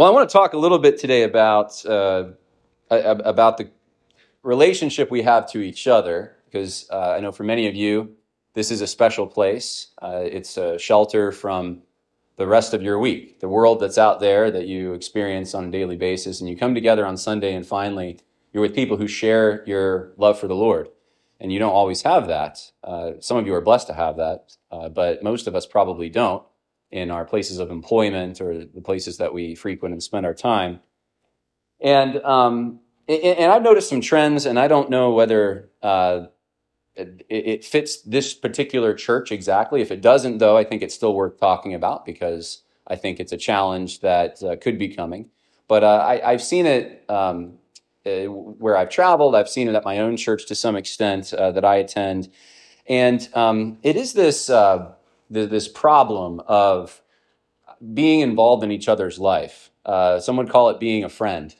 Well, I want to talk a little bit today about uh, about the relationship we have to each other, because uh, I know for many of you, this is a special place. Uh, it's a shelter from the rest of your week, the world that's out there that you experience on a daily basis, and you come together on Sunday, and finally, you're with people who share your love for the Lord. And you don't always have that. Uh, some of you are blessed to have that, uh, but most of us probably don't in our places of employment or the places that we frequent and spend our time. And um, and I've noticed some trends, and I don't know whether uh, it, it, fits this particular church exactly. If it doesn't, though, I think it's still worth talking about because I think it's a challenge that uh, could be coming. But uh, I, have seen it um, uh, where I've traveled. I've seen it at my own church to some extent uh, that I attend, and um, it is this uh, this problem of being involved in each other's life. some would call it being a friend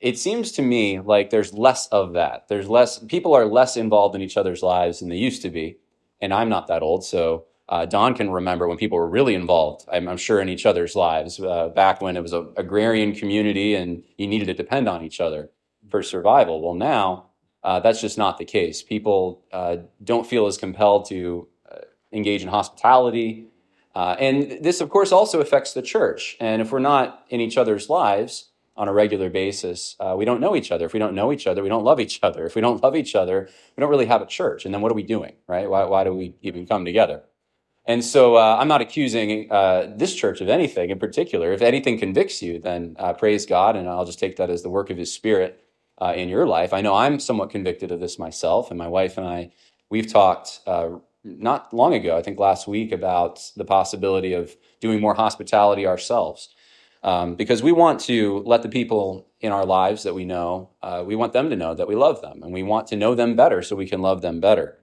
it seems to me like there's less of that. There's less people are less involved in each other's lives than they used to be, and I'm not that old, so uh, Don can remember when people were really involved. I'm, I'm sure in each other's lives uh, back when it was an agrarian community and you needed to depend on each other for survival. Well, now uh, that's just not the case. People uh, don't feel as compelled to uh, engage in hospitality. Uh, and this, of course, also affects the church. And if we're not in each other's lives, on a regular basis, uh, we don't know each other. If we don't know each other, we don't love each other. If we don't love each other, we don't really have a church. And then what are we doing, right? Why, why do we even come together? And so uh, I'm not accusing uh, this church of anything in particular. If anything convicts you, then uh, praise God, and I'll just take that as the work of His Spirit uh, in your life. I know I'm somewhat convicted of this myself, and my wife and I, we've talked not long ago, I think last week, about the possibility of doing more hospitality ourselves um, because we want to let the people in our lives that we know, uh, we want them to know that we love them, and we want to know them better so we can love them better.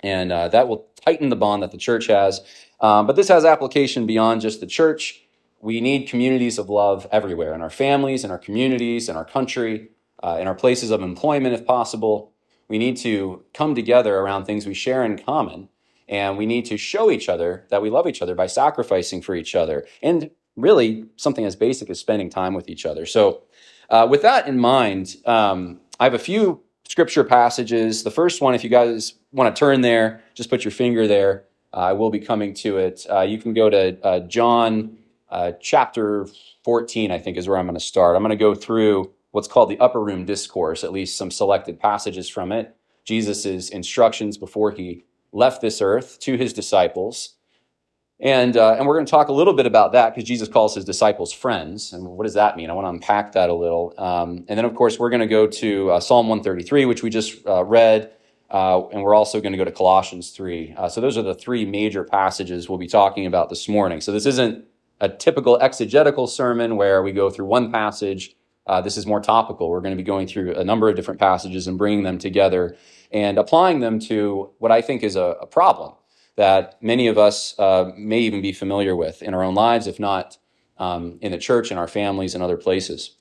And uh, that will tighten the bond that the church has. Um, but this has application beyond just the church. We need communities of love everywhere in our families, in our communities, in our country, uh, in our places of employment, if possible. We need to come together around things we share in common. And we need to show each other that we love each other by sacrificing for each other and really something as basic as spending time with each other. So, uh, with that in mind, um, I have a few scripture passages. The first one, if you guys want to turn there, just put your finger there. Uh, I will be coming to it. Uh, you can go to uh, John uh, chapter 14, I think is where I'm going to start. I'm going to go through what's called the upper room discourse, at least some selected passages from it. Jesus' instructions before he left this earth to his disciples. And, uh, and we're going to talk a little bit about that because Jesus calls his disciples friends. And what does that mean? I want to unpack that a little. Um, and then, of course, we're going to go to uh, Psalm 133, which we just uh, read. Uh, and we're also going to go to Colossians 3. Uh, so those are the three major passages we'll be talking about this morning. So this isn't a typical exegetical sermon where we go through one passage. Uh, this is more topical. We're going to be going through a number of different passages and bringing them together and applying them to what I think is a, a problem that many of us uh, may even be familiar with in our own lives, if not um, in the church, in our families, and other places.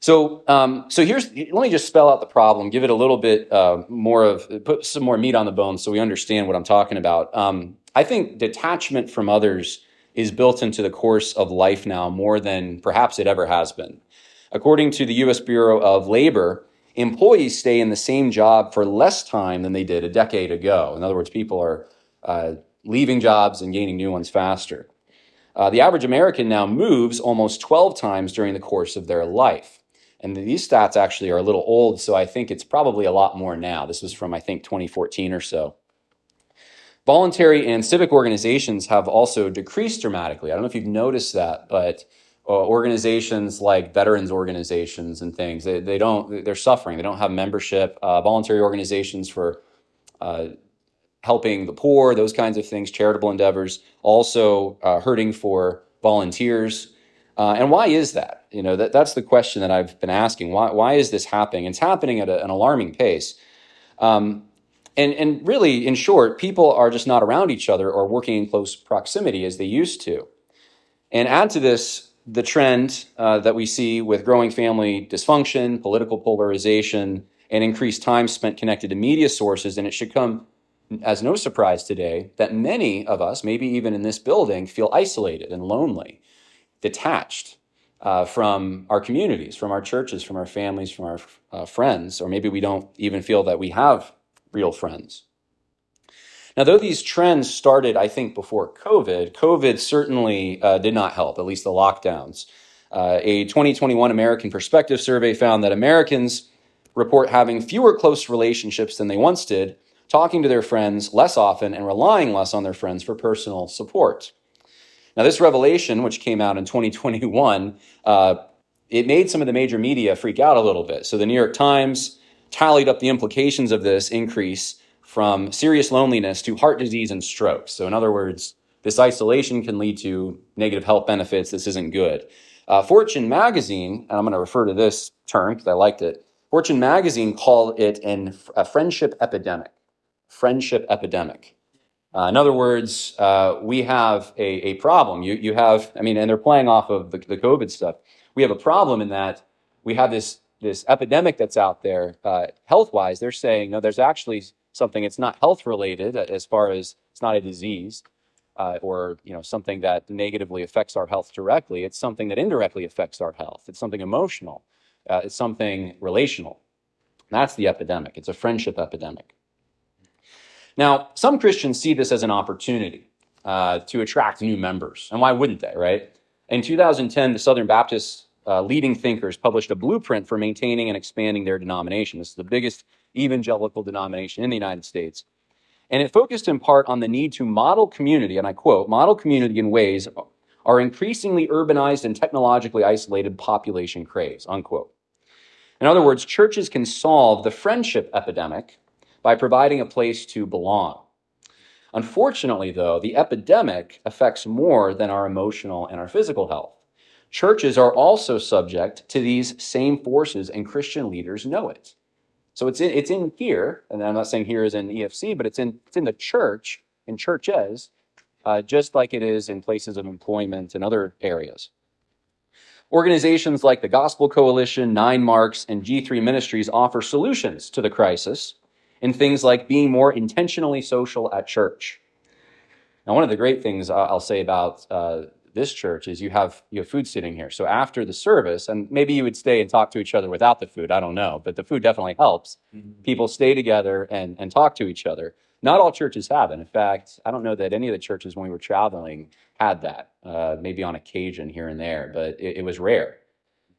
So, um, so here's let me just spell out the problem, give it a little bit uh, more of put some more meat on the bone, so we understand what I'm talking about. Um, I think detachment from others is built into the course of life now more than perhaps it ever has been. According to the U.S. Bureau of Labor, employees stay in the same job for less time than they did a decade ago. In other words, people are uh, leaving jobs and gaining new ones faster. Uh, the average American now moves almost 12 times during the course of their life. And these stats actually are a little old, so I think it's probably a lot more now. This was from, I think, 2014 or so. Voluntary and civic organizations have also decreased dramatically. I don't know if you've noticed that, but uh, organizations like veterans organizations and things they, they don't they're suffering. They don't have membership. Uh, voluntary organizations for uh, helping the poor those kinds of things charitable endeavors also uh, hurting for volunteers. Uh, and why is that? You know that, that's the question that i've been asking. Why, why is this happening? It's happening at a, an alarming pace. Um, and, and really in short people are just not around each other or working in close proximity as they used to and add to this the trend uh, that we see with growing family dysfunction, political polarization, and increased time spent connected to media sources. And it should come as no surprise today that many of us, maybe even in this building, feel isolated and lonely. detached uh, from our communities, from our churches, from our families, from our uh, friends, or maybe we don't even feel that we have real friends. Now, though these trends started, I think, before COVID, COVID certainly uh, did not help, at least the lockdowns. Uh, a 2021 American Perspective survey found that Americans report having fewer close relationships than they once did, talking to their friends less often, and relying less on their friends for personal support. Now, this revelation, which came out in 2021, uh, it made some of the major media freak out a little bit. So the New York Times tallied up the implications of this increase from serious loneliness to heart disease and stroke. So, in other words, this isolation can lead to negative health benefits. This isn't good. Uh, Fortune magazine, and I'm going to refer to this term because I liked it. Fortune magazine called it an, a friendship epidemic. Friendship epidemic. Uh, in other words, uh, we have a, a problem. You, you have, I mean, and they're playing off of the, the COVID stuff. We have a problem in that we have this, this epidemic that's out there uh, health wise. They're saying, no, there's actually something it's not health related as far as it's not a disease uh, or you know something that negatively affects our health directly. It's something that indirectly affects our health. It's something emotional. Uh, it's something relational. That's the epidemic. It's a friendship epidemic. Now some christians see this as an opportunity uh, to attract new members. And why wouldn't they right? In 2010 the southern baptist uh, leading thinkers published a blueprint for maintaining and expanding their denomination this is the biggest evangelical denomination in the United States. And it focused in part on the need to model community, and I quote, model community in ways our increasingly urbanized and technologically isolated population craves, unquote. In other words, churches can solve the friendship epidemic by providing a place to belong. Unfortunately, though, the epidemic affects more than our emotional and our physical health. Churches are also subject to these same forces, and Christian leaders know it. So it's in, it's in here, and I'm not saying here is in EFC, but it's in, it's in the church, in churches, uh, just like it is in places of employment and other areas. Organizations like the Gospel Coalition, Nine Marks, and G3 Ministries offer solutions to the crisis in things like being more intentionally social at church. Now, one of the great things I'll say about uh, this church is you have you have food sitting here. So after the service, and maybe you would stay and talk to each other without the food. I don't know, but the food definitely helps. Mm-hmm. People stay together and and talk to each other. Not all churches have it. In fact, I don't know that any of the churches when we were traveling had that. Uh, maybe on occasion here and there, but it, it was rare.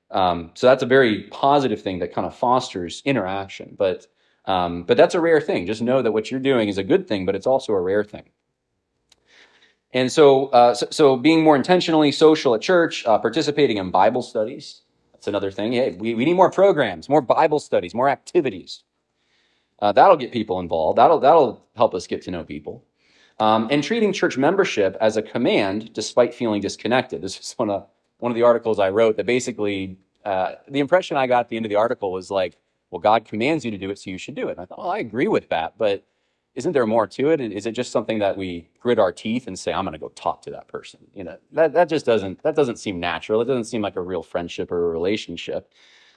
Um, so that's a very positive thing that kind of fosters interaction. But um, but that's a rare thing. Just know that what you're doing is a good thing, but it's also a rare thing. And so, uh, so, so, being more intentionally social at church, uh, participating in Bible studies, that's another thing. Hey, we, we need more programs, more Bible studies, more activities. Uh, that'll get people involved. That'll, that'll help us get to know people. Um, and treating church membership as a command despite feeling disconnected. This is one of, one of the articles I wrote that basically, uh, the impression I got at the end of the article was like, well, God commands you to do it, so you should do it. And I thought, well, I agree with that, but isn't there more to it? Is it just something that we grit our teeth and say, I'm going to go talk to that person? You know, that, that just doesn't, that doesn't seem natural. It doesn't seem like a real friendship or a relationship.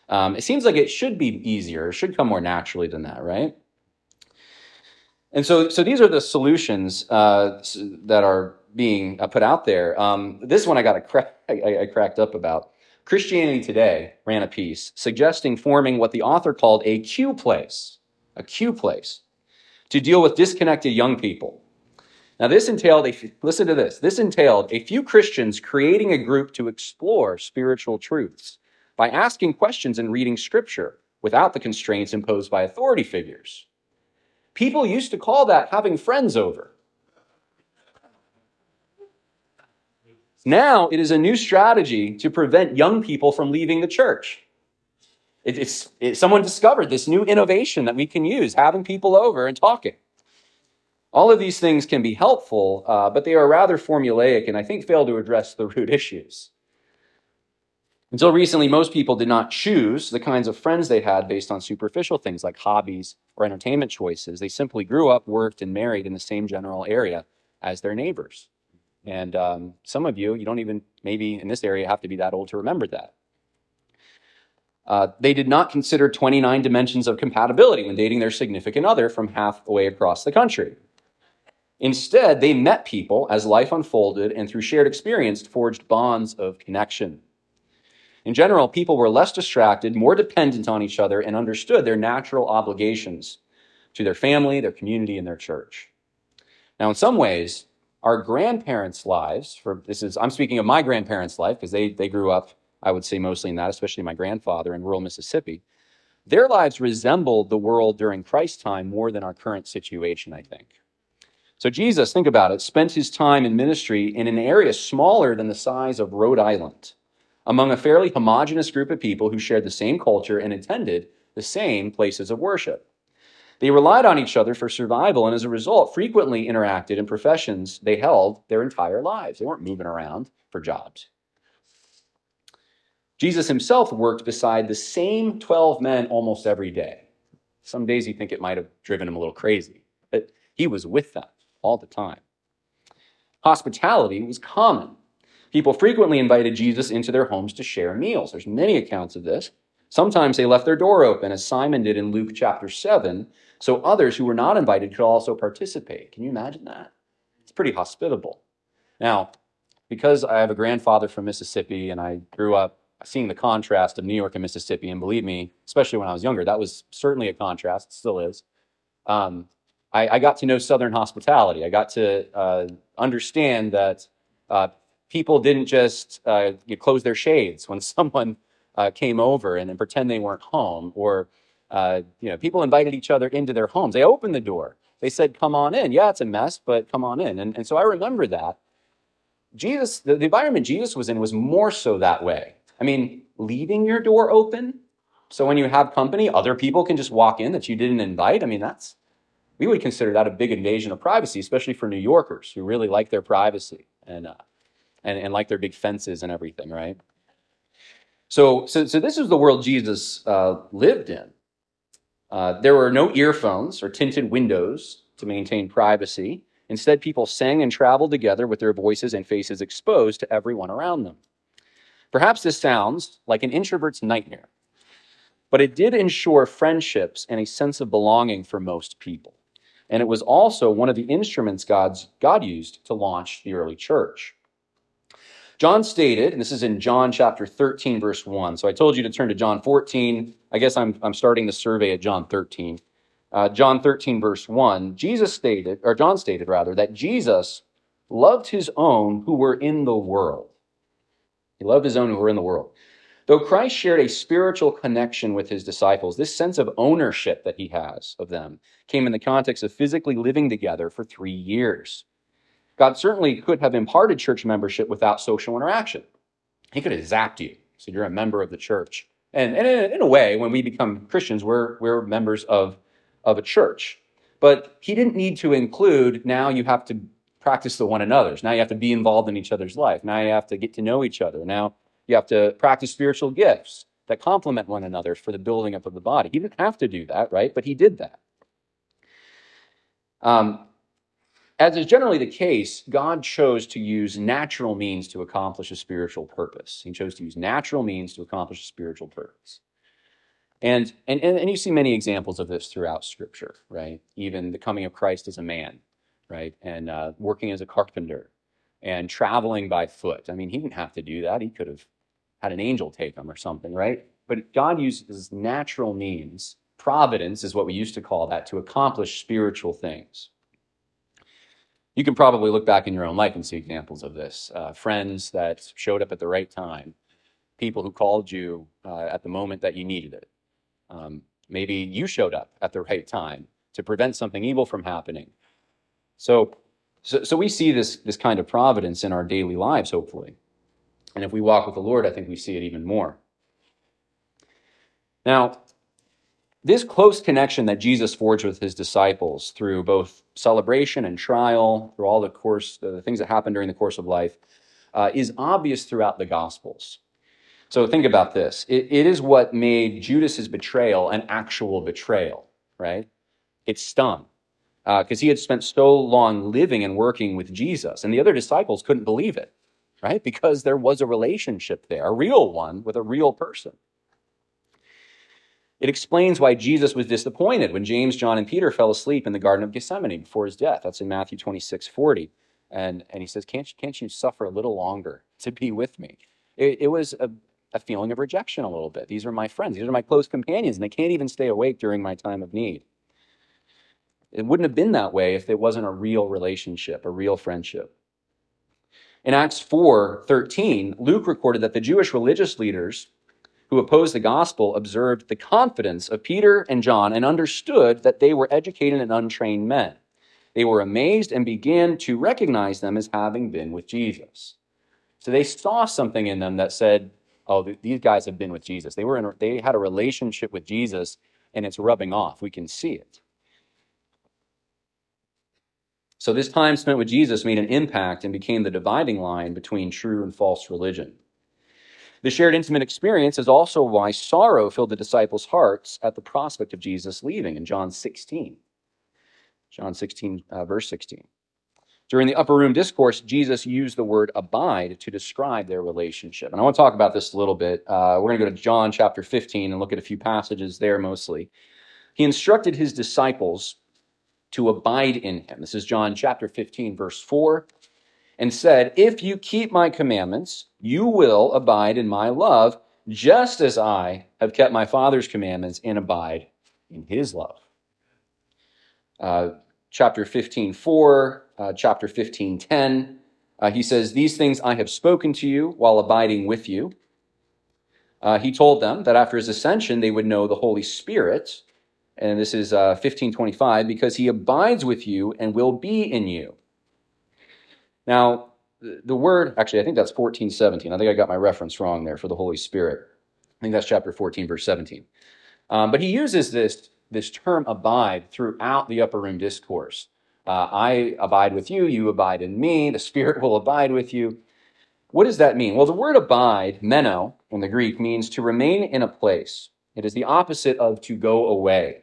Um, it seems like it should be easier, it should come more naturally than that, right? And so, so these are the solutions uh, that are being uh, put out there. Um, this one I got a cra- I, I cracked up about. Christianity Today ran a piece suggesting forming what the author called a Q place, a Q place to deal with disconnected young people. Now, this entailed, a, listen to this, this entailed a few Christians creating a group to explore spiritual truths by asking questions and reading scripture without the constraints imposed by authority figures. People used to call that having friends over. Now it is a new strategy to prevent young people from leaving the church. It, it's, it, someone discovered this new innovation that we can use, having people over and talking. All of these things can be helpful, uh, but they are rather formulaic and I think fail to address the root issues. Until recently, most people did not choose the kinds of friends they had based on superficial things like hobbies or entertainment choices. They simply grew up, worked, and married in the same general area as their neighbors. And um, some of you, you don't even, maybe in this area, have to be that old to remember that. Uh, they did not consider 29 dimensions of compatibility when dating their significant other from halfway across the country. Instead, they met people as life unfolded and through shared experience forged bonds of connection. In general, people were less distracted, more dependent on each other, and understood their natural obligations to their family, their community, and their church. Now, in some ways, our grandparents' lives, for this is I'm speaking of my grandparents' life, because they, they grew up, I would say, mostly in that, especially my grandfather in rural Mississippi. Their lives resembled the world during Christ's time more than our current situation, I think. So Jesus, think about it, spent his time in ministry in an area smaller than the size of Rhode Island, among a fairly homogenous group of people who shared the same culture and attended the same places of worship. They relied on each other for survival and as a result frequently interacted in professions they held their entire lives. They weren't moving around for jobs. Jesus himself worked beside the same 12 men almost every day. Some days you think it might have driven him a little crazy, but he was with them all the time. Hospitality was common. People frequently invited Jesus into their homes to share meals. There's many accounts of this. Sometimes they left their door open, as Simon did in Luke chapter 7, so others who were not invited could also participate. Can you imagine that? It's pretty hospitable. Now, because I have a grandfather from Mississippi and I grew up seeing the contrast of New York and Mississippi, and believe me, especially when I was younger, that was certainly a contrast, still is. Um, I, I, got to know Southern hospitality. I got to uh, understand that uh, people didn't just uh, close their shades when someone uh, came over and, and, pretend they weren't home, or uh, you know, people invited each other into their homes. They opened the door. They said, "Come on in." Yeah, it's a mess, but come on in. And, and so I remember that. Jesus, the, the environment Jesus was in was more so that way. I mean, leaving your door open so when you have company, other people can just walk in that you didn't invite. I mean, that's we would consider that a big invasion of privacy, especially for New Yorkers who really like their privacy and, uh, and, and like their big fences and everything, right? So, so, so this is the world Jesus uh, lived in. Uh, there were no earphones or tinted windows to maintain privacy. Instead, people sang and traveled together with their voices and faces exposed to everyone around them. Perhaps this sounds like an introvert's nightmare, but it did ensure friendships and a sense of belonging for most people and it was also one of the instruments God's, God used to launch the early church. John stated, and this is in John chapter 13, verse 1. So I told you to turn to John 14. I guess I'm, I'm starting the survey at John 13. Uh, John 13, verse 1. Jesus stated, or John stated rather, that Jesus loved his own who were in the world. He loved his own who were in the world. Though Christ shared a spiritual connection with his disciples, this sense of ownership that he has of them came in the context of physically living together for three years. God certainly could have imparted church membership without social interaction. He could have zapped you, so you're a member of the church. And, and in, in a way, when we become Christians, we're, we're members of, of a church. But he didn't need to include now you have to practice the one another's. Now you have to be involved in each other's life. Now you have to get to know each other. Now you have to practice spiritual gifts that complement one another for the building up of the body. He didn't have to do that, right? But he did that. Um, as is generally the case, God chose to use natural means to accomplish a spiritual purpose. He chose to use natural means to accomplish a spiritual purpose. And, and, and you see many examples of this throughout Scripture, right? Even the coming of Christ as a man, right? And uh, working as a carpenter and traveling by foot. I mean, he didn't have to do that. He could have had an angel take him or something, right? But God uses natural means, providence is what we used to call that, to accomplish spiritual things. You can probably look back in your own life and see examples of this. Uh, friends that showed up at the right time, people who called you uh, at the moment that you needed it. Um, maybe you showed up at the right time to prevent something evil from happening. So, so, so we see this, this kind of providence in our daily lives, hopefully. And if we walk with the Lord, I think we see it even more. Now, this close connection that Jesus forged with his disciples through both celebration and trial, through all the course, the things that happen during the course of life, uh, is obvious throughout the Gospels. So think about this. It, it is what made Judas's betrayal an actual betrayal, right? It stung because uh, he had spent so long living and working with Jesus, and the other disciples couldn't believe it right? Because there was a relationship there, a real one with a real person. It explains why Jesus was disappointed when James, John, and Peter fell asleep in the Garden of Gethsemane before his death. That's in Matthew 26, 40. And, and he says, can't, can't you suffer a little longer to be with me? It, it was a, a feeling of rejection a little bit. These are my friends, these are my close companions, and they can't even stay awake during my time of need. It wouldn't have been that way if it wasn't a real relationship, a real friendship. In Acts 4 13, Luke recorded that the Jewish religious leaders who opposed the gospel observed the confidence of Peter and John and understood that they were educated and untrained men. They were amazed and began to recognize them as having been with Jesus. So they saw something in them that said, "Oh, these guys have been with Jesus. They were in, they had a relationship with Jesus, and it's rubbing off. We can see it." So this time spent with Jesus made an impact and became the dividing line between true and false religion. The shared intimate experience is also why sorrow filled the disciples' hearts at the prospect of Jesus leaving in John 16. John 16, uh, verse 16. During the upper room discourse, Jesus used the word abide to describe their relationship. And I want to talk about this a little bit. Uh, we're going to go to John chapter 15 and look at a few passages there mostly. He instructed his disciples to abide in him. This is John chapter 15, verse 4, and said, If you keep my commandments, you will abide in my love, just as I have kept my Father's commandments and abide in his love. Uh, chapter 15, 4, uh, chapter 15, 10. Uh, he says, These things I have spoken to you while abiding with you. Uh, he told them that after his ascension, they would know the Holy Spirit and this is uh, 1525, because he abides with you and will be in you. Now, the word, actually, I think that's 1417. I think I got my reference wrong there for the Holy Spirit. I think that's chapter 14, verse 17. Um, but he uses this, this term abide throughout the upper room discourse. Uh, I abide with you, you abide in me, the Spirit will abide with you. What does that mean? Well, the word abide, meno, in the Greek, means to remain in a place. It is the opposite of to go away.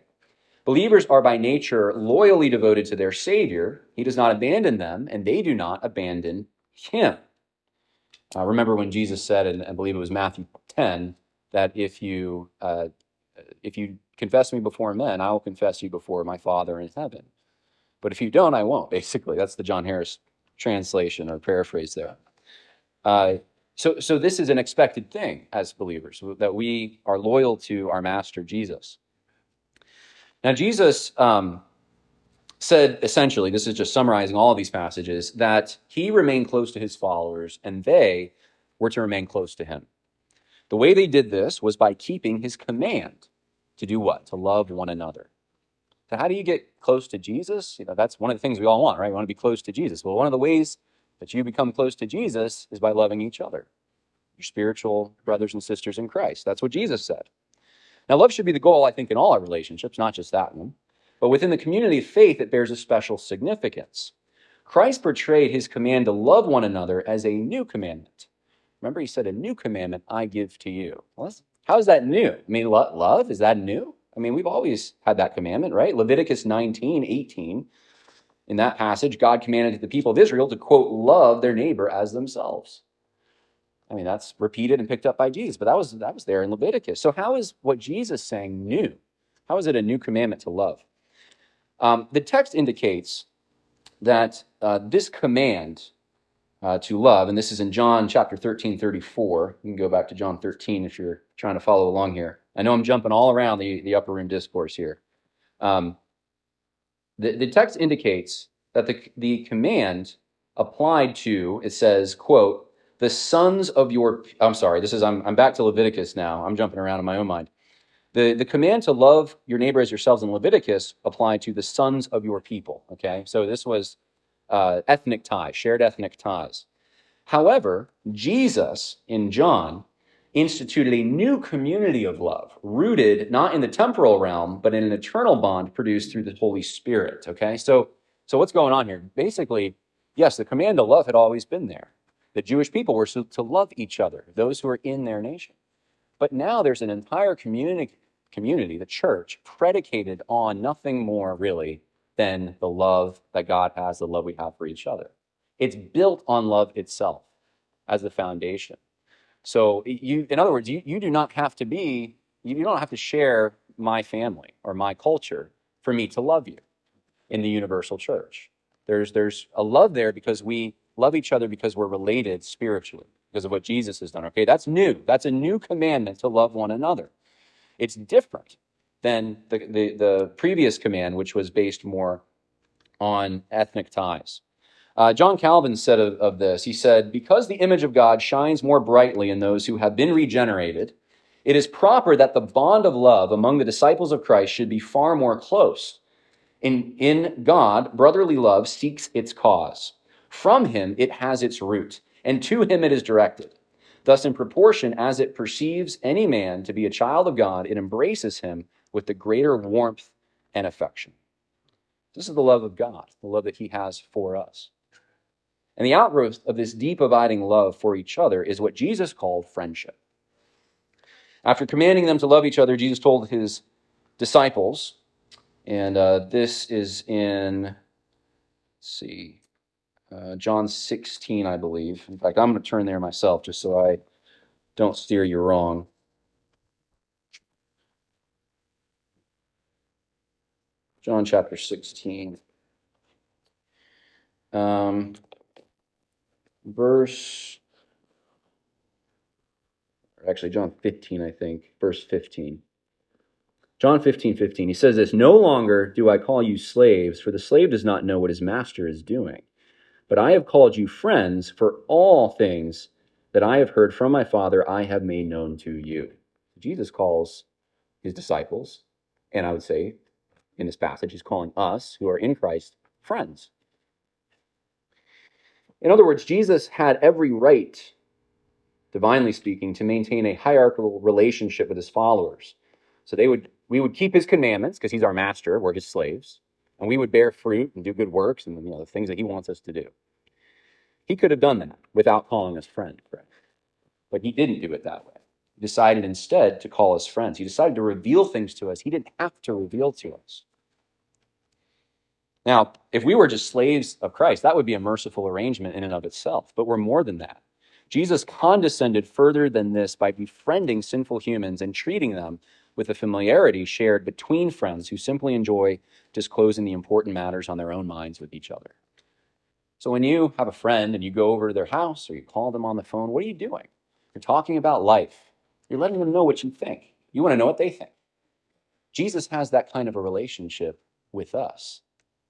Believers are by nature loyally devoted to their Savior. He does not abandon them, and they do not abandon him. Uh, remember when Jesus said, and I believe it was Matthew 10, that if you uh, if you confess me before men, I will confess you before my Father in heaven. But if you don't, I won't. Basically, that's the Jon Harris translation or paraphrase there. Uh, so, so this is an expected thing as believers that we are loyal to our Master Jesus. Now, Jesus um, said essentially, this is just summarizing all of these passages, that he remained close to his followers and they were to remain close to him. The way they did this was by keeping his command to do what? To love one another. So, how do you get close to Jesus? You know, that's one of the things we all want, right? We want to be close to Jesus. Well, one of the ways that you become close to Jesus is by loving each other, your spiritual brothers and sisters in Christ. That's what Jesus said. Now, love should be the goal, I think, in all our relationships, not just that one. But within the community of faith, it bears a special significance. Christ portrayed his command to love one another as a new commandment. Remember, he said, A new commandment I give to you. Well, how is that new? I mean, love, is that new? I mean, we've always had that commandment, right? Leviticus 19, 18. In that passage, God commanded the people of Israel to, quote, love their neighbor as themselves. I mean, that's repeated and picked up by Jesus, but that was that was there in Leviticus. So how is what Jesus saying new? How is it a new commandment to love? Um, the text indicates that uh, this command uh, to love, and this is in John chapter 13, 34. You can go back to John 13 if you're trying to follow along here. I know I'm jumping all around the, the upper room discourse here. Um, the, the text indicates that the, the command applied to, it says, quote, the sons of your i'm sorry this is i'm, I'm back to leviticus now. I'm jumping around in my own mind. The, the command to love your neighbor as yourselves in leviticus applied to the sons of your people okay? So this was uh, ethnic ties shared ethnic ties. However jesus in john instituted a new community of love rooted not in the temporal realm but in an eternal bond produced through the holy spirit okay? So so what's going on here? Basically yes the command to love had always been there the Jewish people were to love each other, those who are in their nation. But now there's an entire community, community, the church, predicated on nothing more really than the love that God has, the love we have for each other. It's built on love itself as the foundation. So you, in other words, you, you do not have to be, you don't have to share my family or my culture for me to love you in the universal church. There's, there's a love there because we love each other because we're related spiritually, because of what Jesus has done. Okay, that's new. That's a new commandment to love one another. It's different than the, the, the previous command, which was based more on ethnic ties. Uh, John Calvin said of, of this, he said, Because the image of God shines more brightly in those who have been regenerated, it is proper that the bond of love among the disciples of Christ should be far more close. In, in God, brotherly love seeks its cause. From him, it has its root, and to him it is directed. Thus, in proportion as it perceives any man to be a child of God, it embraces him with the greater warmth and affection. This is the love of God, the love that he has for us. And the outgrowth of this deep, abiding love for each other is what Jesus called friendship. After commanding them to love each other, Jesus told his disciples, and uh, this is in, see, uh, John 16, I believe. In fact, I'm going to turn there myself just so I don't steer you wrong. John chapter 16. Um, verse actually John 15, I think, verse 15. John 15, 15, he says this No longer do I call you slaves, for the slave does not know what his master is doing. But I have called you friends, for all things that I have heard from my Father I have made known to you. Jesus calls his disciples, and I would say in this passage, he's calling us who are in Christ friends. In other words, Jesus had every right divinely speaking, to maintain a hierarchical relationship with his followers. So they would we would keep his commandments because he's our master, we're his slaves, and we would bear fruit and do good works and you know the things that he wants us to do. He could have done that without calling us friend, but he didn't do it that way. He decided instead to call us friends. He decided to reveal things to us he didn't have to reveal to us. Now, if we were just slaves of Christ, that would be a merciful arrangement in and of itself, but we're more than that. Jesus condescended further than this by befriending sinful humans and treating them with the familiarity shared between friends who simply enjoy disclosing the important matters on their own minds with each other. So when you have a friend and you go over to their house or you call them on the phone, what are you doing? You're talking about life. You're letting them know what you think. You want to know what they think. Jesus has that kind of a relationship with us,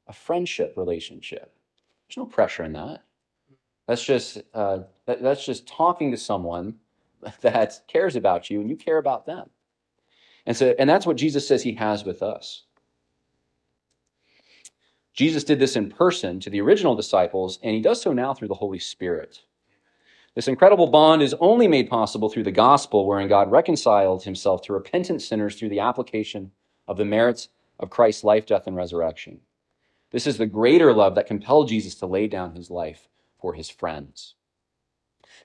a friendship relationship. There's no pressure in that. That's just uh, that, that's just talking to someone that cares about you and you care about them. And so and that's what Jesus says he has with us. Jesus did this in person to the original disciples, and he does so now through the Holy Spirit. This incredible bond is only made possible through the gospel, wherein God reconciled himself to repentant sinners through the application of the merits of Christ's life, death, and resurrection. This is the greater love that compelled Jesus to lay down his life for his friends.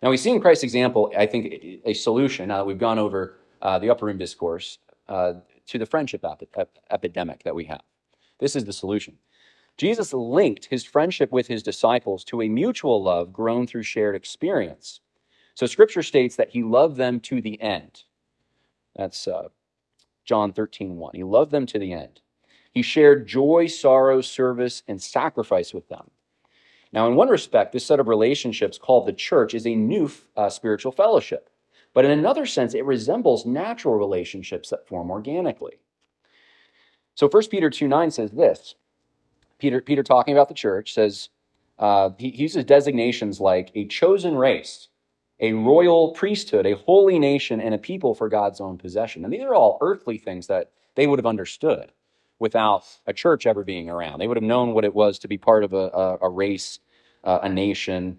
Now, we see in Christ's example, I think, a solution, now that we've gone over uh, the upper room discourse, uh, to the friendship ep- epidemic that we have. This is the solution. Jesus linked his friendship with his disciples to a mutual love grown through shared experience. So, scripture states that he loved them to the end. That's uh, John 13, 1. He loved them to the end. He shared joy, sorrow, service, and sacrifice with them. Now, in one respect, this set of relationships called the church is a new uh, spiritual fellowship. But in another sense, it resembles natural relationships that form organically. So 1 Peter 2 9 says this Peter, Peter talking about the church, says, uh, he, he uses designations like a chosen race, a royal priesthood, a holy nation, and a people for God's own possession. And these are all earthly things that they would have understood without a church ever being around. They would have known what it was to be part of a, a, a race, uh, a nation.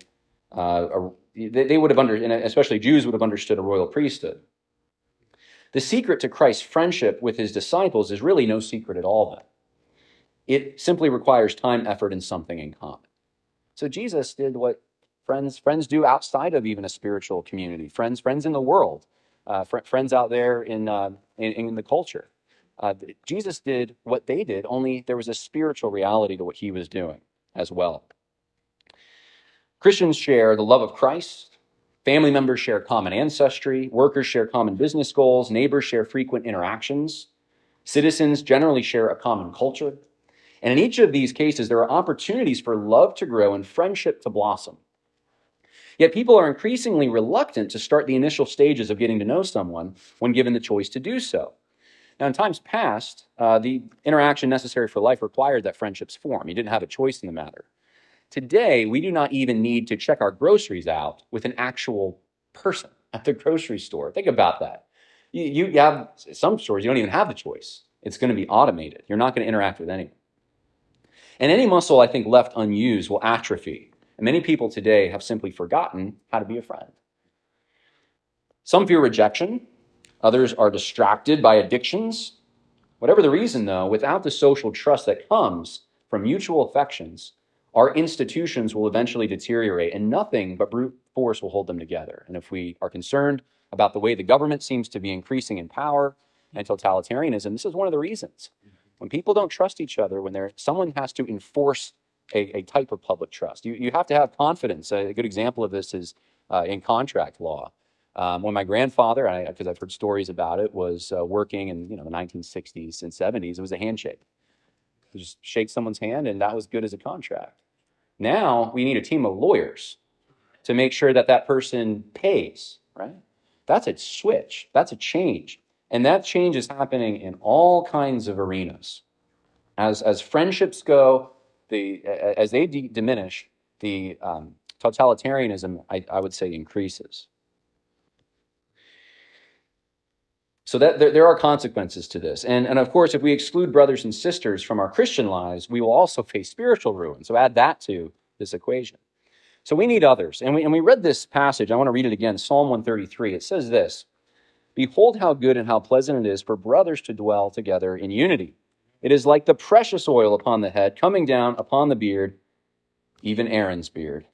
Uh, a, they, they, would have under, and especially Jews would have understood a royal priesthood. The secret to Christ's friendship with his disciples is really no secret at all. Then it simply requires time, effort, and something in common. So Jesus did what friends friends do outside of even a spiritual community. Friends friends in the world, uh, fr- friends out there in, uh, in in the culture. Uh, Jesus did what they did, only there was a spiritual reality to what he was doing as well. Christians share the love of Christ. Family members share common ancestry. Workers share common business goals. Neighbors share frequent interactions. Citizens generally share a common culture. And in each of these cases, there are opportunities for love to grow and friendship to blossom. Yet people are increasingly reluctant to start the initial stages of getting to know someone when given the choice to do so. Now, in times past, uh, the interaction necessary for life required that friendships form. You didn't have a choice in the matter. Today, we do not even need to check our groceries out with an actual person at the grocery store. Think about that. You, you have some stores, you don't even have the choice. It's going to be automated. You're not going to interact with anyone. And any muscle, I think, left unused will atrophy. And many people today have simply forgotten how to be a friend. Some fear rejection, others are distracted by addictions. Whatever the reason, though, without the social trust that comes from mutual affections, our institutions will eventually deteriorate and nothing but brute force will hold them together. And if we are concerned about the way the government seems to be increasing in power and totalitarianism, this is one of the reasons. When people don't trust each other, when there someone has to enforce a, a type of public trust, you, you have to have confidence. A good example of this is uh, in contract law. Um, when my grandfather, because I've heard stories about it, was uh, working in you know the 1960s and 70s, it was a handshake. Just shake someone's hand, and that was good as a contract. Now we need a team of lawyers to make sure that that person pays, right? That's a switch, that's a change. And that change is happening in all kinds of arenas. As, as friendships go, the, as they de- diminish, the um, totalitarianism, I, I would say, increases. So that there, there, are consequences to this. And, and of course, if we exclude brothers and sisters from our Christian lives, we will also face spiritual ruin. So add that to this equation. So we need others. And we, and we read this passage. I want to read it again Psalm 133. It says this Behold, how good and how pleasant it is for brothers to dwell together in unity. It is like the precious oil upon the head, coming down upon the beard, even Aaron's beard,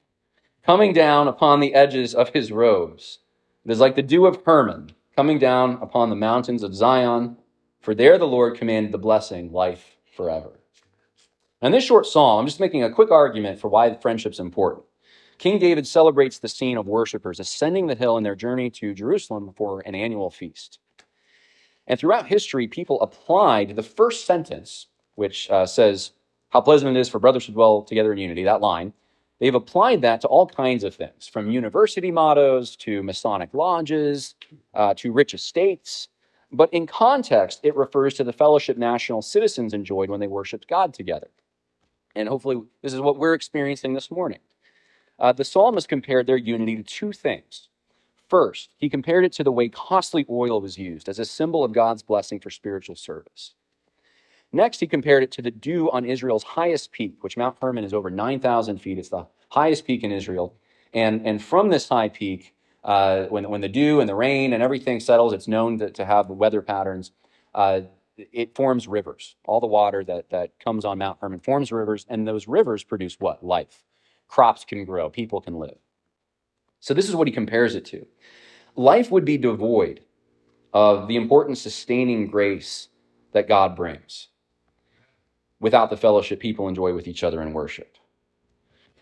coming down upon the edges of his robes. It is like the dew of Hermon coming down upon the mountains of Zion, for there the Lord commanded the blessing, life forever. In this short psalm, I'm just making a quick argument for why friendship's important. King David celebrates the scene of worshipers ascending the hill in their journey to Jerusalem for an annual feast. And throughout history, people applied the first sentence, which uh, says, How pleasant it is for brothers to dwell together in unity, that line, They've applied that to all kinds of things, from university mottos to Masonic lodges uh, to rich estates. But in context, it refers to the fellowship national citizens enjoyed when they worshiped God together. And hopefully, this is what we're experiencing this morning. Uh, the psalmist compared their unity to two things. First, he compared it to the way costly oil was used as a symbol of God's blessing for spiritual service. Next, he compared it to the dew on Israel's highest peak, which Mount Hermon is over 9,000 feet. It's the highest peak in Israel. And, and from this high peak, uh, when, when the dew and the rain and everything settles, it's known to, to have weather patterns. Uh, it forms rivers. All the water that, that comes on Mount Hermon forms rivers, and those rivers produce what? Life. Crops can grow, people can live. So, this is what he compares it to. Life would be devoid of the important sustaining grace that God brings without the fellowship people enjoy with each other in worship.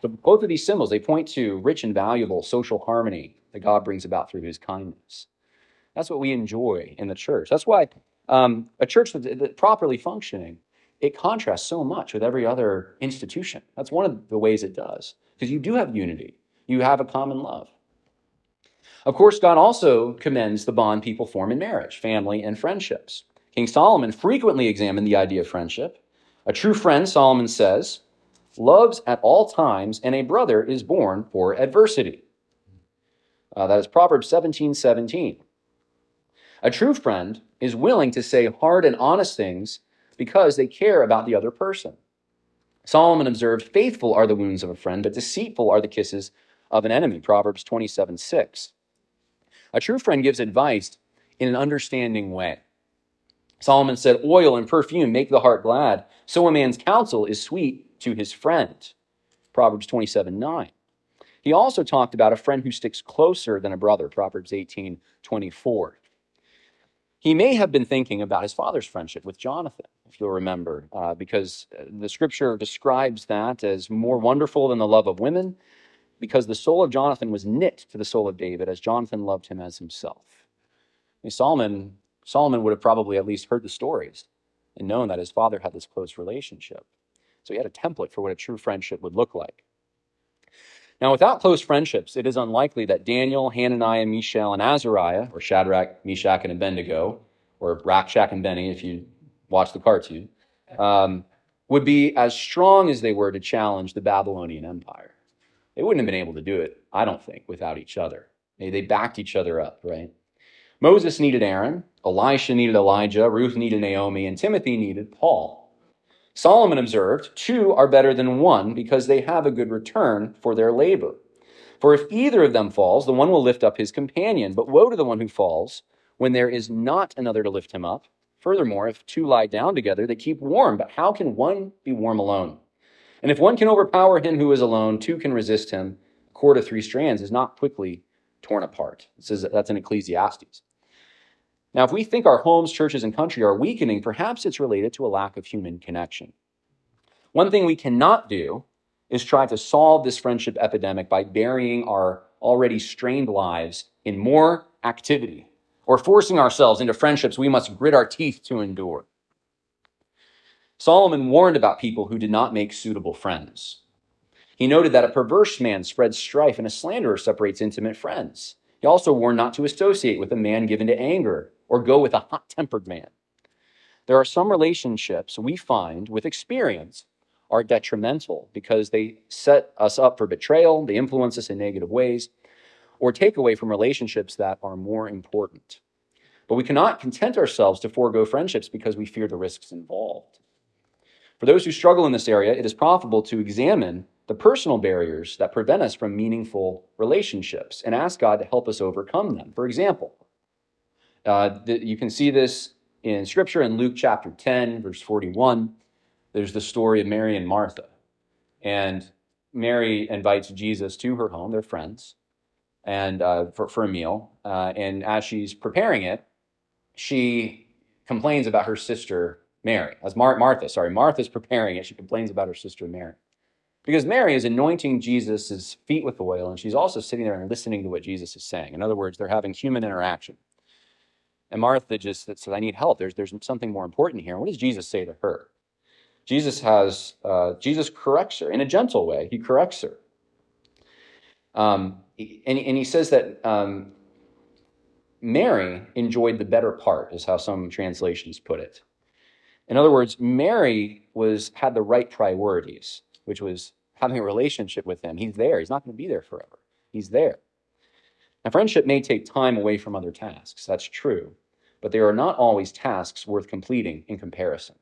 So both of these symbols, they point to rich and valuable social harmony that God brings about through his kindness. That's what we enjoy in the church. That's why um, a church that's properly functioning, it contrasts so much with every other institution. That's one of the ways it does, because you do have unity. You have a common love. Of course, God also commends the bond people form in marriage, family, and friendships. King Solomon frequently examined the idea of friendship a true friend, Solomon says, loves at all times, and a brother is born for adversity. Uh, that is Proverbs 17 17. A true friend is willing to say hard and honest things because they care about the other person. Solomon observed, Faithful are the wounds of a friend, but deceitful are the kisses of an enemy. Proverbs 27 6. A true friend gives advice in an understanding way. Solomon said, Oil and perfume make the heart glad. So a man's counsel is sweet to his friend. Proverbs 27 9. He also talked about a friend who sticks closer than a brother. Proverbs 18 24. He may have been thinking about his father's friendship with Jonathan, if you'll remember, uh, because the scripture describes that as more wonderful than the love of women, because the soul of Jonathan was knit to the soul of David as Jonathan loved him as himself. Solomon Solomon would have probably at least heard the stories and known that his father had this close relationship. So he had a template for what a true friendship would look like. Now, without close friendships, it is unlikely that Daniel, Hananiah, Mishael, and Azariah, or Shadrach, Meshach, and Abednego, or Rack, Shack and Benny, if you watch the cartoon, um, would be as strong as they were to challenge the Babylonian Empire. They wouldn't have been able to do it, I don't think, without each other. They, they backed each other up, right? Moses needed Aaron, Elisha needed Elijah, Ruth needed Naomi, and Timothy needed Paul. Solomon observed, Two are better than one because they have a good return for their labor. For if either of them falls, the one will lift up his companion. But woe to the one who falls when there is not another to lift him up. Furthermore, if two lie down together, they keep warm. But how can one be warm alone? And if one can overpower him who is alone, two can resist him. A cord of three strands is not quickly torn apart. This is, that's in Ecclesiastes. Now, if we think our homes, churches, and country are weakening, perhaps it's related to a lack of human connection. One thing we cannot do is try to solve this friendship epidemic by burying our already strained lives in more activity or forcing ourselves into friendships we must grit our teeth to endure. Solomon warned about people who did not make suitable friends. He noted that a perverse man spreads strife and a slanderer separates intimate friends. He also warned not to associate with a man given to anger or go with a hot tempered man. There are some relationships we find with experience are detrimental because they set us up for betrayal, they influence us in negative ways, or take away from relationships that are more important. But we cannot content ourselves to forego friendships because we fear the risks involved. For those who struggle in this area, it is profitable to examine the personal barriers that prevent us from meaningful relationships and ask God to help us overcome them. For example, uh, you can see this in Scripture in Luke chapter 10, verse 41. There's the story of Mary and Martha. And Mary invites Jesus to her home, they're friends, and uh, for, for a meal. Uh, and as she's preparing it, she complains about her sister Mary. As Mar- Martha, sorry, Martha's preparing it, she complains about her sister Mary. Because Mary is anointing Jesus' feet with oil, and she's also sitting there and listening to what Jesus is saying. In other words, they're having human interaction. And Martha just says, I need help. There's, there's something more important here. What does Jesus say to her? Jesus has, uh, Jesus corrects her in a gentle way. He corrects her. Um, and, and he says that um, Mary enjoyed the better part, is how some translations put it. In other words, Mary was had the right priorities, which was having a relationship with him. He's there. He's not going to be there forever. He's there. Now, friendship may take time away from other tasks. That's true. But there are not always tasks worth completing in comparison.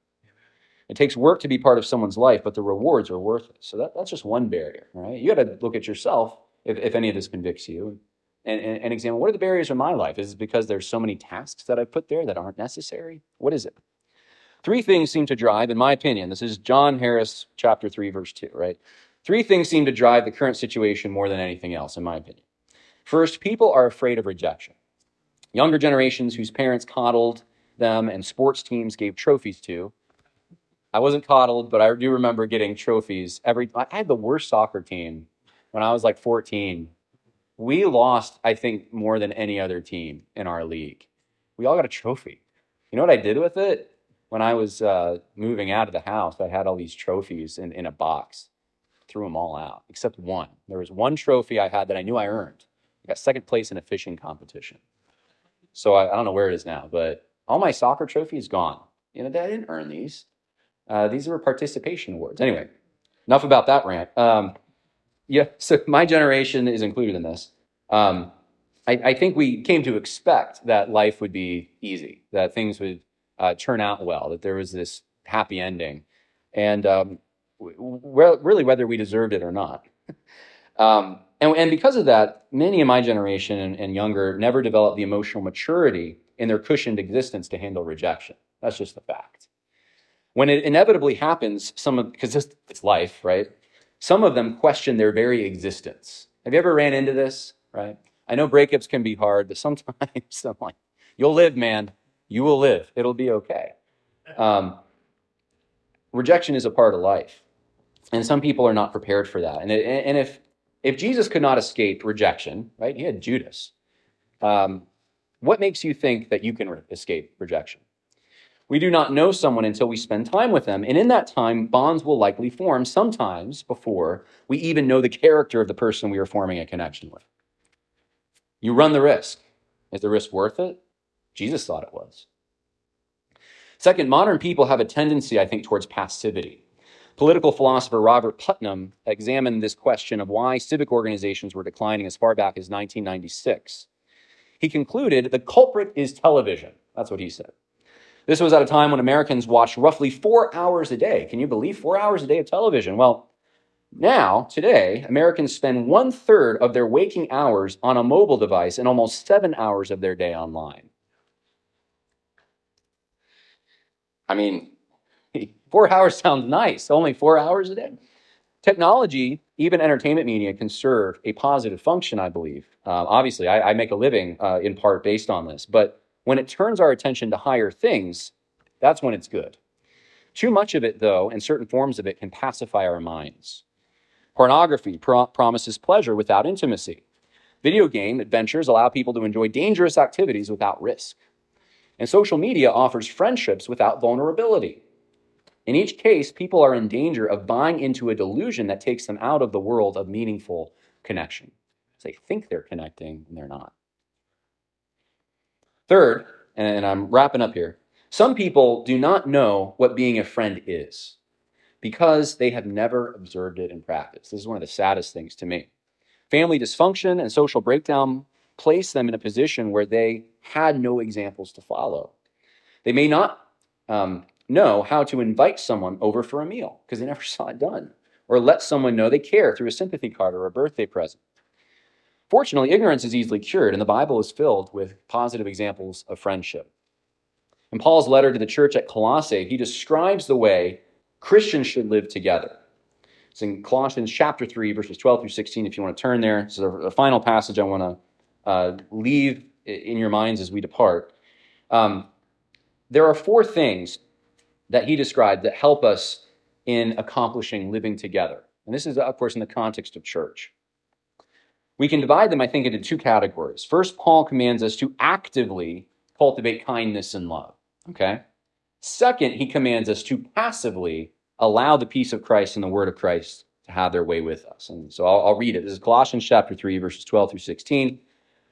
It takes work to be part of someone's life, but the rewards are worth it. So that, that's just one barrier, right? You got to look at yourself if, if any of this convicts you and, and, and examine what are the barriers in my life? Is it because there's so many tasks that I put there that aren't necessary? What is it? Three things seem to drive, in my opinion, this is Jon Harris, chapter 3, verse 2, right? Three things seem to drive the current situation more than anything else, in my opinion. First, people are afraid of rejection. Younger generations whose parents coddled them and sports teams gave trophies to. I wasn't coddled, but I do remember getting trophies every. I had the worst soccer team when I was like 14. We lost, I think, more than any other team in our league. We all got a trophy. You know what I did with it? When I was uh, moving out of the house, I had all these trophies in, in a box. Threw them all out, except one. There was one trophy I had that I knew I earned. I got second place in a fishing competition. So I, I don't know where it is now, but all my soccer trophies gone. You know, I didn't earn these. Uh, these were participation awards. Anyway, enough about that rant. Um, yeah, so my generation is included in this. Um, I, I, think we came to expect that life would be easy, that things would uh, turn out well, that there was this happy ending, and um, w- really whether we deserved it or not. and, and because of that, many in my generation and, and younger never developed the emotional maturity in their cushioned existence to handle rejection. That's just the fact. When it inevitably happens, some of because it's life, right? Some of them question their very existence. Have you ever ran into this? Right? I know breakups can be hard, but sometimes I'm like, "You'll live, man. You will live. It'll be okay." Um, rejection is a part of life, and some people are not prepared for that. And, it, and if if Jesus could not escape rejection, right? He had Judas. Um, what makes you think that you can re- escape rejection? We do not know someone until we spend time with them. And in that time, bonds will likely form sometimes before we even know the character of the person we are forming a connection with. You run the risk. Is the risk worth it? Jesus thought it was. Second, modern people have a tendency, I think, towards passivity. Political philosopher Robert Putnam examined this question of why civic organizations were declining as far back as 1996. He concluded the culprit is television. That's what he said. This was at a time when Americans watched roughly four hours a day. Can you believe four hours a day of television? Well, now, today, Americans spend one third of their waking hours on a mobile device and almost seven hours of their day online. I mean, four hours sounds nice, only four hours a day. Technology, even entertainment media, can serve a positive function, I believe. Uh, obviously, I, I, make a living uh, in part based on this, but when it turns our attention to higher things, that's when it's good. Too much of it, though, and certain forms of it can pacify our minds. Pornography pro- promises pleasure without intimacy. Video game adventures allow people to enjoy dangerous activities without risk. And social media offers friendships without vulnerability. In each case, people are in danger of buying into a delusion that takes them out of the world of meaningful connection. They think they're connecting and they're not. Third, and I'm wrapping up here, some people do not know what being a friend is because they have never observed it in practice. This is one of the saddest things to me. Family dysfunction and social breakdown place them in a position where they had no examples to follow. They may not um, know how to invite someone over for a meal because they never saw it done, or let someone know they care through a sympathy card or a birthday present. Fortunately, ignorance is easily cured, and the Bible is filled with positive examples of friendship. In Paul's letter to the church at Colossae, he describes the way Christians should live together. It's in Colossians chapter 3, verses 12 through 16, if you want to turn there. This is a final passage I want to uh, leave in your minds as we depart. Um, there are four things that he described that help us in accomplishing living together. And this is, of course, in the context of church. We can divide them, I think, into two categories. First, Paul commands us to actively cultivate kindness and love. Okay? Second, he commands us to passively allow the peace of Christ and the word of Christ to have their way with us. And so I'll, I'll read it. This is Colossians chapter 3, verses 12 through 16.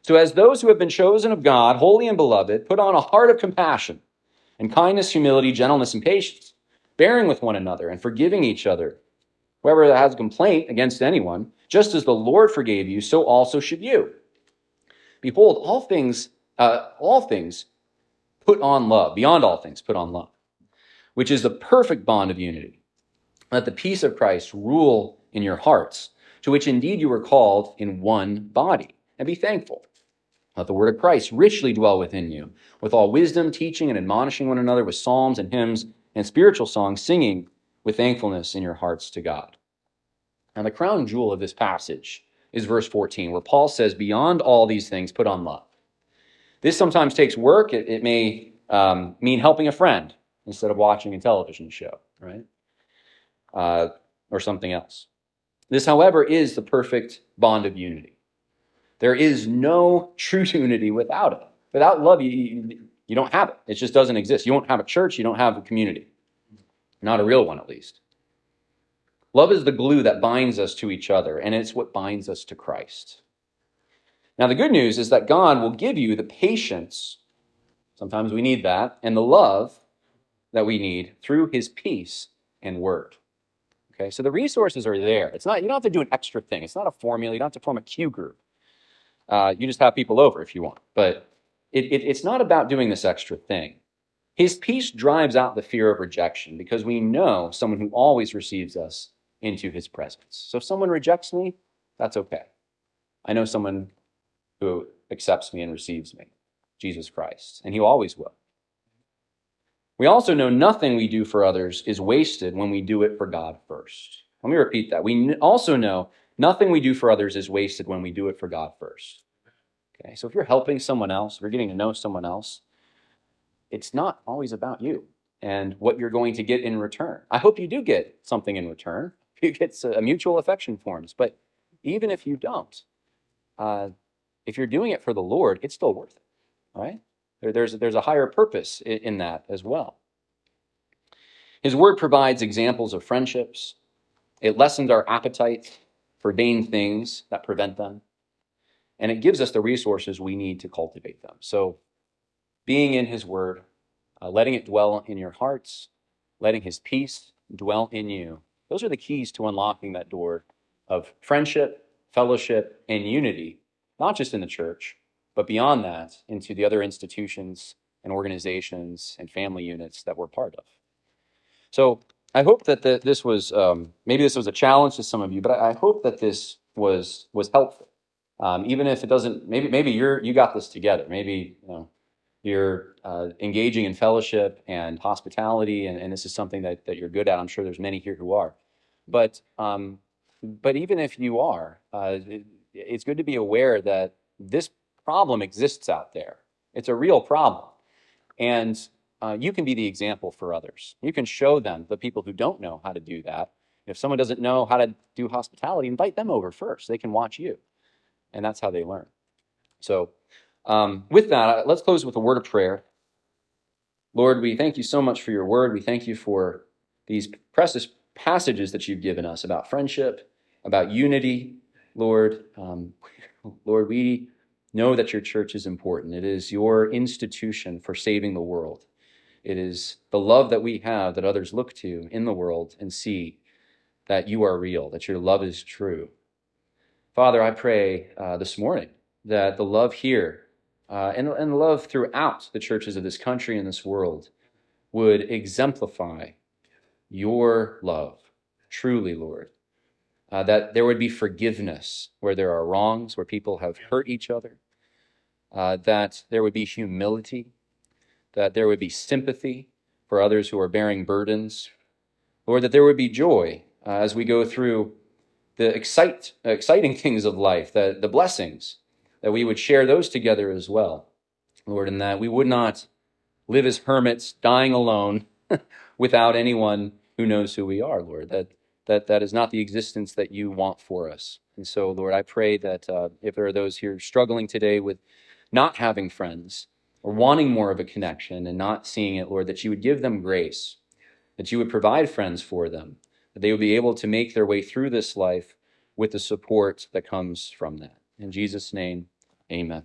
So, as those who have been chosen of God, holy and beloved, put on a heart of compassion and kindness, humility, gentleness, and patience, bearing with one another and forgiving each other. Whoever has a complaint against anyone, just as the Lord forgave you, so also should you. Behold, all things, uh, all things put on love, beyond all things, put on love, which is the perfect bond of unity. Let the peace of Christ rule in your hearts, to which indeed you were called in one body, and be thankful. Let the word of Christ richly dwell within you, with all wisdom, teaching and admonishing one another with psalms and hymns and spiritual songs, singing with thankfulness in your hearts to God. Now, the crown jewel of this passage is verse 14, where Paul says, Beyond all these things, put on love. This sometimes takes work. It, it may um, mean helping a friend instead of watching a television show, right? Uh, or something else. This, however, is the perfect bond of unity. There is no true unity without it. Without love, you, you don't have it. It just doesn't exist. You won't have a church, you don't have a community. Not a real one, at least. Love is the glue that binds us to each other, and it's what binds us to Christ. Now, the good news is that God will give you the patience, sometimes we need that, and the love that we need through his peace and word. Okay, so the resources are there. It's not, you don't have to do an extra thing. It's not a formula. You don't have to form a Q group. Uh, you just have people over if you want. But it, it, it's not about doing this extra thing. His peace drives out the fear of rejection because we know someone who always receives us into his presence. So if someone rejects me, that's okay. I know someone who accepts me and receives me, Jesus Christ, and he always will. We also know nothing we do for others is wasted when we do it for God first. Let me repeat that. We also know nothing we do for others is wasted when we do it for God first. Okay, so if you're helping someone else, if you're getting to know someone else, it's not always about you and what you're going to get in return. I hope you do get something in return you get a mutual affection forms. But even if you don't, uh, if you're doing it for the Lord, it's still worth it, right? There, there's, there's a higher purpose in, in that as well. His word provides examples of friendships. It lessens our appetite for things that prevent them. And it gives us the resources we need to cultivate them. So, being in His word, uh, letting it dwell in your hearts, letting His peace dwell in you, those are the keys to unlocking that door of friendship, fellowship, and unity, not just in the church, but beyond that, into the other institutions and organizations and family units that we're part of. So I hope that the, this was um, maybe this was a challenge to some of you, but I, I hope that this was was helpful. Um, even if it doesn't, maybe maybe you're you got this together. Maybe you know you're uh, engaging in fellowship and hospitality, and, and, this is something that, that you're good at. I'm sure there's many here who are. But um, but even if you are, uh, it, it's good to be aware that this problem exists out there. It's a real problem, and uh, you can be the example for others. You can show them the people who don't know how to do that. If someone doesn't know how to do hospitality, invite them over first. They can watch you, and that's how they learn. So, um, with that, uh, let's close with a word of prayer. Lord, we thank you so much for your word. We thank you for these precious passages that you've given us about friendship, about unity. Lord, um, Lord, we know that your church is important. It is your institution for saving the world. It is the love that we have that others look to in the world and see that you are real, that your love is true. Father, I pray uh, this morning that the love here uh, and, and love throughout the churches of this country and this world would exemplify your love, truly, Lord. Uh, that there would be forgiveness where there are wrongs, where people have hurt each other, uh, that there would be humility that there would be sympathy for others who are bearing burdens, Lord, that there would be joy uh, as we go through the excite, exciting things of life, the, the blessings, that we would share those together as well, Lord, and that we would not live as hermits, dying alone without anyone who knows who we are, Lord, that, that that is not the existence that you want for us. And so, Lord, I pray that uh, if there are those here struggling today with not having friends, or wanting more of a connection and not seeing it, Lord, that you would give them grace, that you would provide friends for them, that they would be able to make their way through this life with the support that comes from that. In Jesus' name, amen.